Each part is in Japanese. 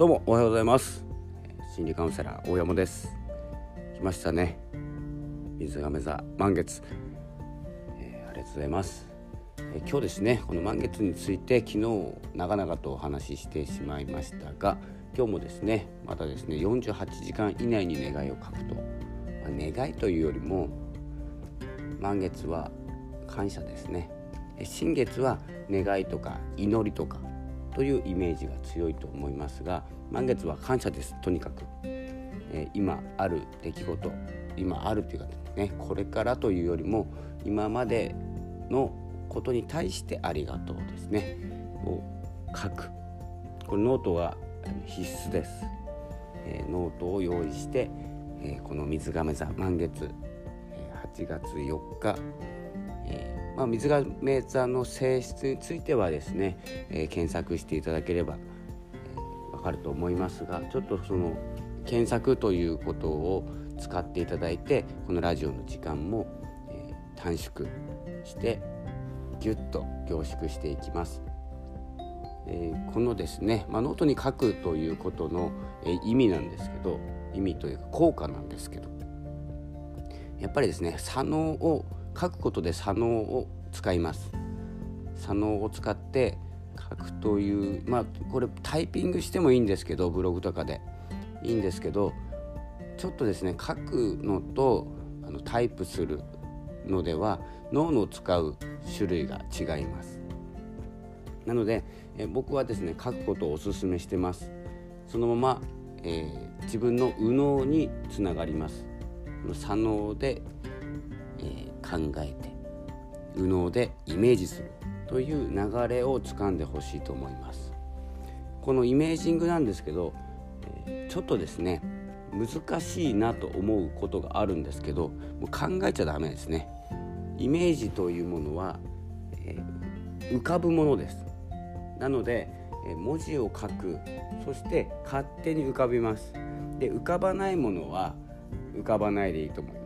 どうもおはようございます。心理カウンセラー大山です。来ましたね。水亀座満月、えー、ありがとうございます、えー、今日ですねこの満月について昨日長々とお話ししてしまいましたが今日もですねまたですね48時間以内に願いを書くと、まあ、願いというよりも満月は感謝ですね。新月は願いとか祈りとかというイメージが強いと思いますが満月は感謝です。とにかく、えー、今ある出来事今あるというかねこれからというよりも今までのことに対してありがとうですね。を書く。これノートは必須です、えー、ノートを用意して、えー、この水瓶座満月、え、8月4日、えまあ、水亀座の性質についてはですね、えー、検索していただければ、えー、分かると思いますがちょっとその検索ということを使っていただいてこのラジオの時間も、えー、短縮してぎゅっと凝縮していきます。えー、このですね、まあ、ノートに書くということの、えー、意味なんですけど意味というか効果なんですけどやっぱりですね左脳を書くことで左脳を使います。左脳を使って書くというまあこれタイピングしてもいいんですけどブログとかで。いいんですけどちょっとですね書くのとあのタイプするのでは脳の使う種類が違います。なのでえ僕はですね書くことをおすすめしてます。そのまま、えー、自分の右脳につながります。左脳で、考えて右脳でイメージするという流れをつかんでほしいと思います。このイメージングなんですけど、え、ちょっとですね難しいなと思うことがあるんですけどもう考えちゃダメですね。イメージというものは、えー、浮かぶものです。なので、え文字を書くそして勝手に浮かびます。で浮かばないものは浮かばないでいいと思います。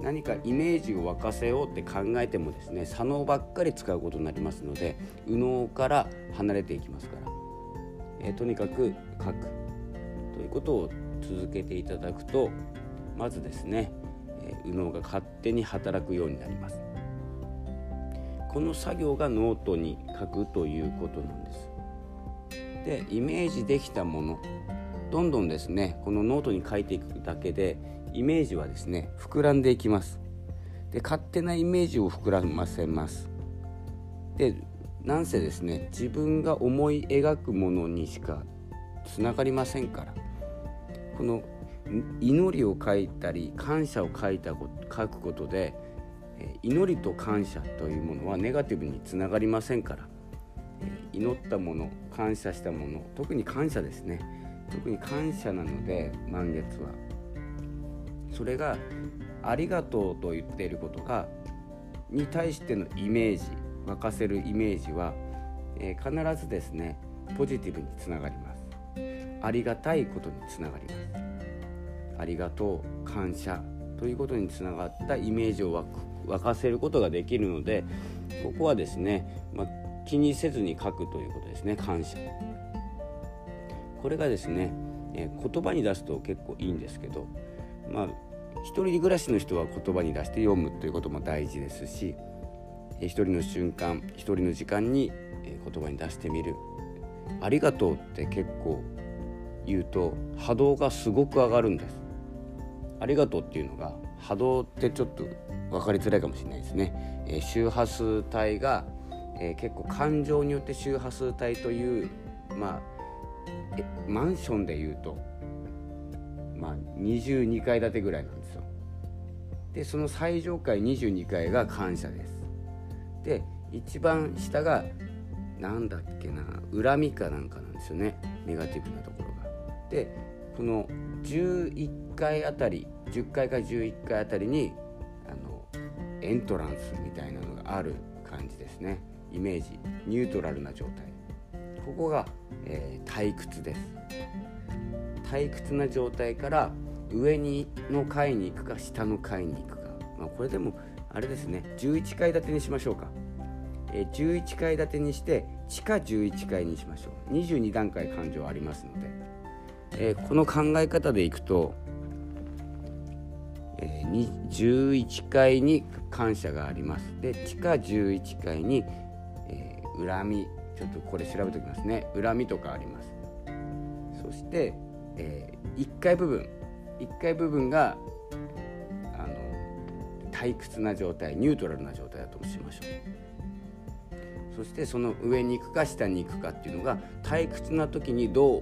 何かイメージを沸かせようって考えてもですね左脳ばっかり使うことになりますので右脳から離れていきますから、えー、とにかく書くということを続けていただくとまずですね、えー、右脳が勝手に働くようになります。この作業がノートに書くということなんです。でイメージできたものどんどんですねこのノートに書いていくだけでイメージはですね膨らんでいきます。で勝手なイメージを膨らませます。でなんせですね自分が思い描くものにしかつながりませんから。この祈りを書いたり感謝を書いた書くことで祈りと感謝というものはネガティブにつながりませんから。祈ったもの感謝したもの特に感謝ですね。特に感謝なので満月は。それがありがとうと言っていることがに対してのイメージ沸かせるイメージは、えー、必ずですねポジティブにつながります。ありがたいことにつながります。ありがとう感謝ということにつながったイメージを沸かせることができるのでここはですね、まあ、気にせずに書くということですね感謝。これがですね、えー、言葉に出すと結構いいんですけどまあ一人暮らしの人は言葉に出して読むということも大事ですし一人の瞬間一人の時間に言葉に出してみる「ありがとう」って結構言うと波動がすごく上がるんです。ありがとうっていうのが波動ってちょっと分かりづらいかもしれないですね。え、周波数帯が、え、結構感情によって周波数帯というまあマンションでいうとまあ、22階建てぐらいなんですよ。でその最上階22階が感謝です。で一番下が何だっけな恨みかなんかなんですよね。ネガティブなところが。でこの11階あたり10階か11階あたりにあのエントランスみたいなのがある感じですね。イメージニュートラルな状態。ここが、えー、退屈です。退屈な状態から上にの階に行くか下の階に行くか、まあ、これでもあれですね。11階建てにしましょうか、え11階建てにして地下11階にしましょう。22段階感情ありますので、え、この考え方でいくと、えー、11階に感謝があります。で地下11階に、え、恨みちょっとこれ調べておきますね。恨みとかあります。そして、えー、1階部分1階部分があの退屈な状態ニュートラルな状態だとしましょう。そしてその上に行くか下に行くかっていうのが退屈な時にど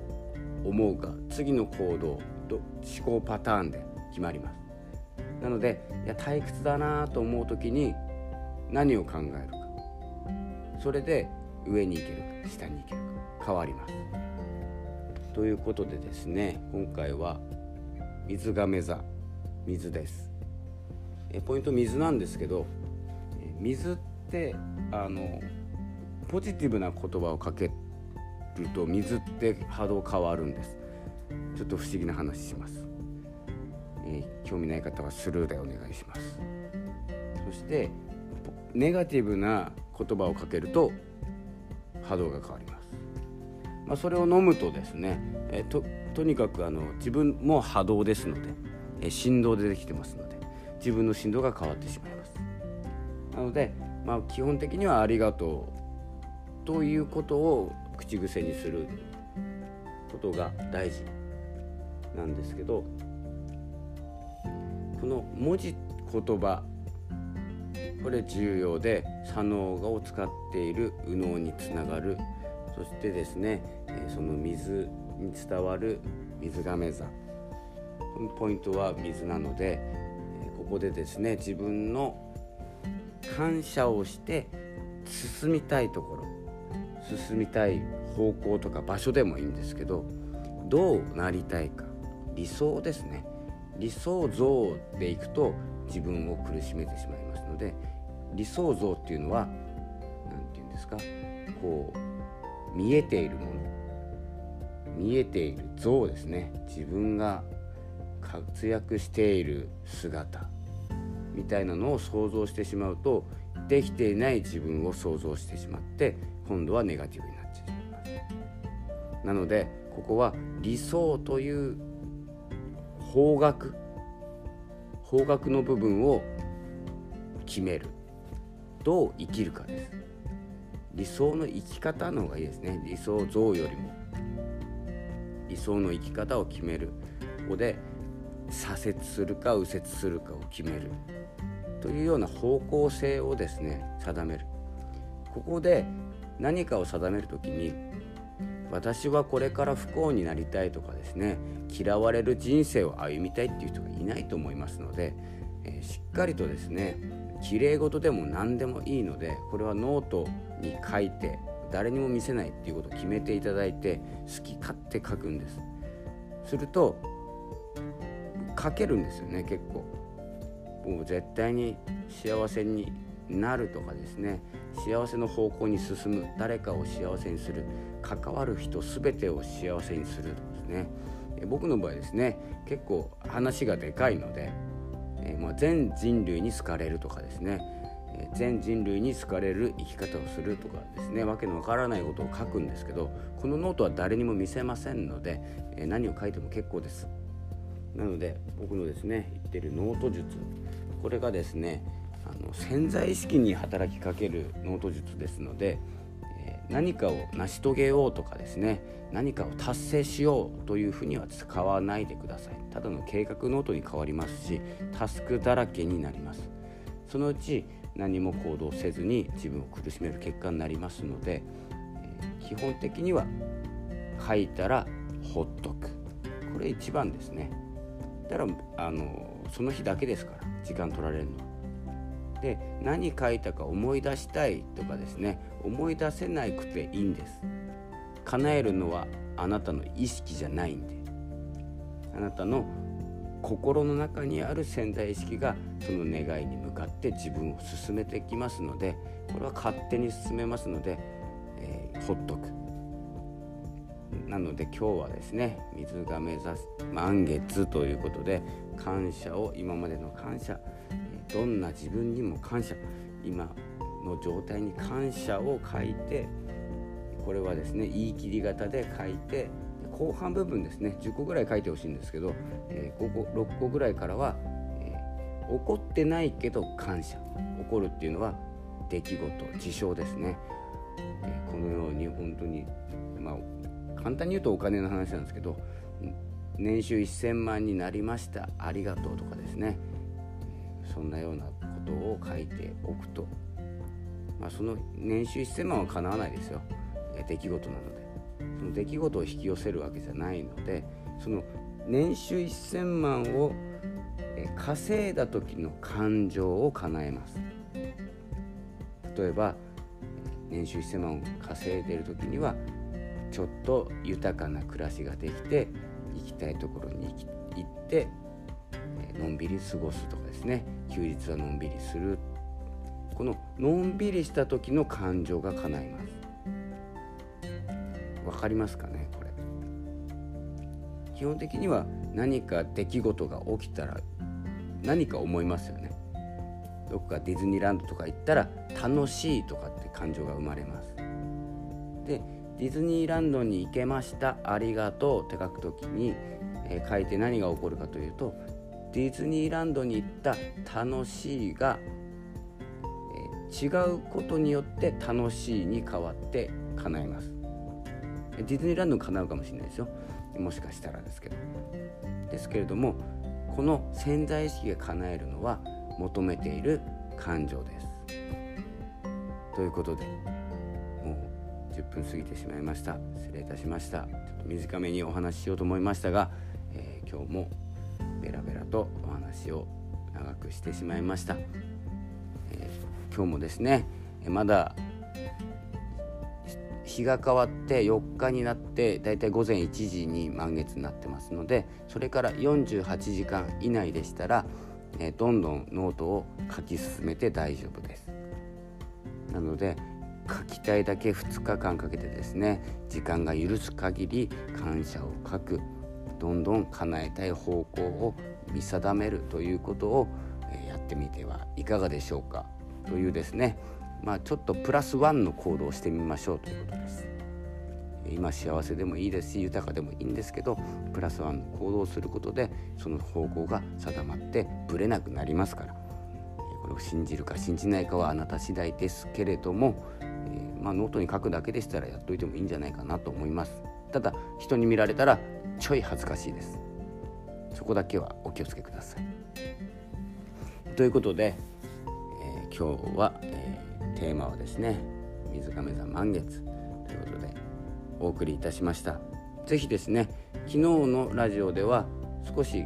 う思うか次の行動と思考パターンで決まります。なのでいや退屈だなと思う時に何を考えるか。それで上に行けるか下に行けるか変わります。ということでですね今回は水亀座水です。えポイント水なんですけど水ってあのポジティブな言葉をかけると水って波動変わるんです。ちょっと不思議な話します、えー、興味ない方はスルーでお願いします。そしてネガティブな言葉をかけると波動が変わります、まあ、それを飲むとですね、え、ととにかくあの自分も波動ですので、え、振動でできてますので自分の振動が変わってしまいます。なので、まあ、基本的には「ありがとう」ということを口癖にすることが大事なんですけどこの文字言葉これ重要で左脳を使っている右脳につながるそしてですねその水に伝わる水亀座。ポイントは水なのでここでですね自分の感謝をして進みたいところ進みたい方向とか場所でもいいんですけどどうなりたいか理想ですね。理想像でいくと自分を苦しめてしまいますので理想像っていうのは何て言うんですかこう見えているもの見えている像ですね。自分が活躍している姿みたいなのを想像してしまうとできていない自分を想像してしまって今度はネガティブになってしまいます。なのでここは理想という方角方角の部分を決めるどう生きるかです。理想の生き方の方がいいですね。理想像よりも。理想の生き方を決める。ここで左折するか右折するかを決める。というような方向性をですね定める。ここで何かを定める時に私はこれから不幸になりたいとかですね嫌われる人生を歩みたいっていう人がいないと思いますので、えー、しっかりとですね綺麗事でも何でもいいのでこれはノートに書いて誰にも見せないっていうことを決めていただいて好き勝手書くんです。すると書けるんですよね結構。もう絶対に幸せになるとかですね幸せの方向に進む誰かを幸せにする関わる人全てを幸せにするですね。僕の場合ですね結構話がでかいので、えー、まあ、全人類に好かれるとかですね。え全人類に好かれる生き方をするとかですね。わけのわからないことを書くんですけどこのノートは誰にも見せませんのでえ何を書いても結構です。なので僕のですね言ってるノート術これがですねあの潜在意識に働きかけるノート術ですので、何かを成し遂げようとかですね何かを達成しようというふうには使わないでください。ただの計画ノートに変わりますしタスクだらけになります。そのうち何も行動せずに自分を苦しめる結果になりますので、基本的には書いたらほっとく。これ一番ですね。たらあのその日だけですから時間取られるのは。で何書いたか思い出したいとかですね思い出せなくていいんです。叶えるのはあなたの意識じゃないんで。あなたの心の中にある潜在意識がその願いに向かって自分を進めてきますのでこれは勝手に進めますので、えー、ほっとく。なので今日はですね水が目指す満月ということで感謝を今までの感謝どんな自分にも感謝。今の状態に感謝を書いてこれはですね言い切り型で書いて後半部分ですね10個ぐらい書いてほしいんですけど、えー、5個6個ぐらいからは、えー、怒ってないけど感謝。怒るっていうのは出来事事象ですね、えー、このように本当にまあ簡単に言うとお金の話なんですけど年収1000万になりましたありがとうとかですね。そんなようなことを書いておくと、まあ、その年収1000万は叶わないですよ。出来事なので。その出来事を引き寄せるわけじゃないのでその年収1000万を稼いだ時の感情を叶えます。例えば年収1000万を稼いでる時にはちょっと豊かな暮らしができて行きたいところに行ってのんびり過ごすとかですね。休日はのんびりする。こののんびりした時の感情が叶います。分かりますかねこれ。基本的には何か出来事が起きたら何か思いますよね。どこかディズニーランドとか行ったら楽しいとかって感情が生まれます。でディズニーランドに行けましたありがとうって書くときに、えー、書いて何が起こるかというとディズニーランドに行った楽しいが、違うことによって楽しいに変わって叶えます。ディズニーランドに叶うかもしれないですよ。もしかしたらですけど。ですけれどもこの潜在意識が叶えるのは求めている感情です。ということでもう10分過ぎてしまいました。失礼いたしました。ちょっと短めにお話ししようと思いましたが、えー、今日もベラベラとお話を長くしてしまいました、今日もですねまだ日が変わって4日になってだいたい午前1時に満月になってますのでそれから48時間以内でしたら、え、どんどんノートを書き進めて大丈夫です。なので書きたいだけ2日間かけてですね時間が許す限り感謝を書くどんどん叶えたい方向を見定めるということをやってみてはいかがでしょうか。というですねまあちょっとプラスワンの行動をしてみましょうということです。今幸せでもいいですし豊かでもいいんですけどプラスワンの行動をすることでその方向が定まってぶれなくなりますから。これを信じるか信じないかはあなた次第ですけれども、えー、まあ、ノートに書くだけでしたらやっといてもいいんじゃないかなと思います。ただ人に見られたらちょい恥ずかしいです。そこだけはお気をつけください。ということで、今日は、えー、テーマはですね水亀座満月ということでお送りいたしました。是非ですね昨日のラジオでは少し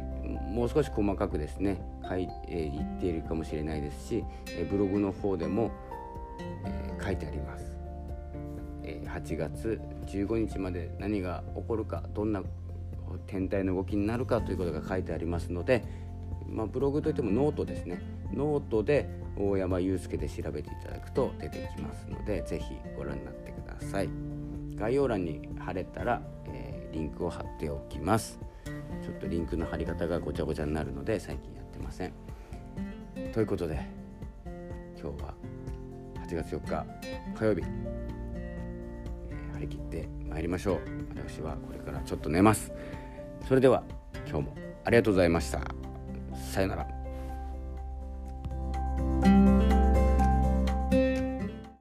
もう少し細かくですね書い、えー、言っているかもしれないですし、え、ブログの方でも、えー、書いてあります、え、8月15日まで何が起こるかどんな天体の動きになるかということが書いてありますので、まあ、ブログといってもノートですね。ノートで大山祐介で調べていただくと出てきますので是非ご覧になってください。概要欄に貼れたら、えー、リンクを貼っておきます。ちょっとリンクの貼り方がごちゃごちゃになるので最近やってません。ということで今日は8月4日火曜日、えー、張り切ってまいりましょう。私はこれからちょっと寝ます。それでは今日もありがとうございました。さよなら。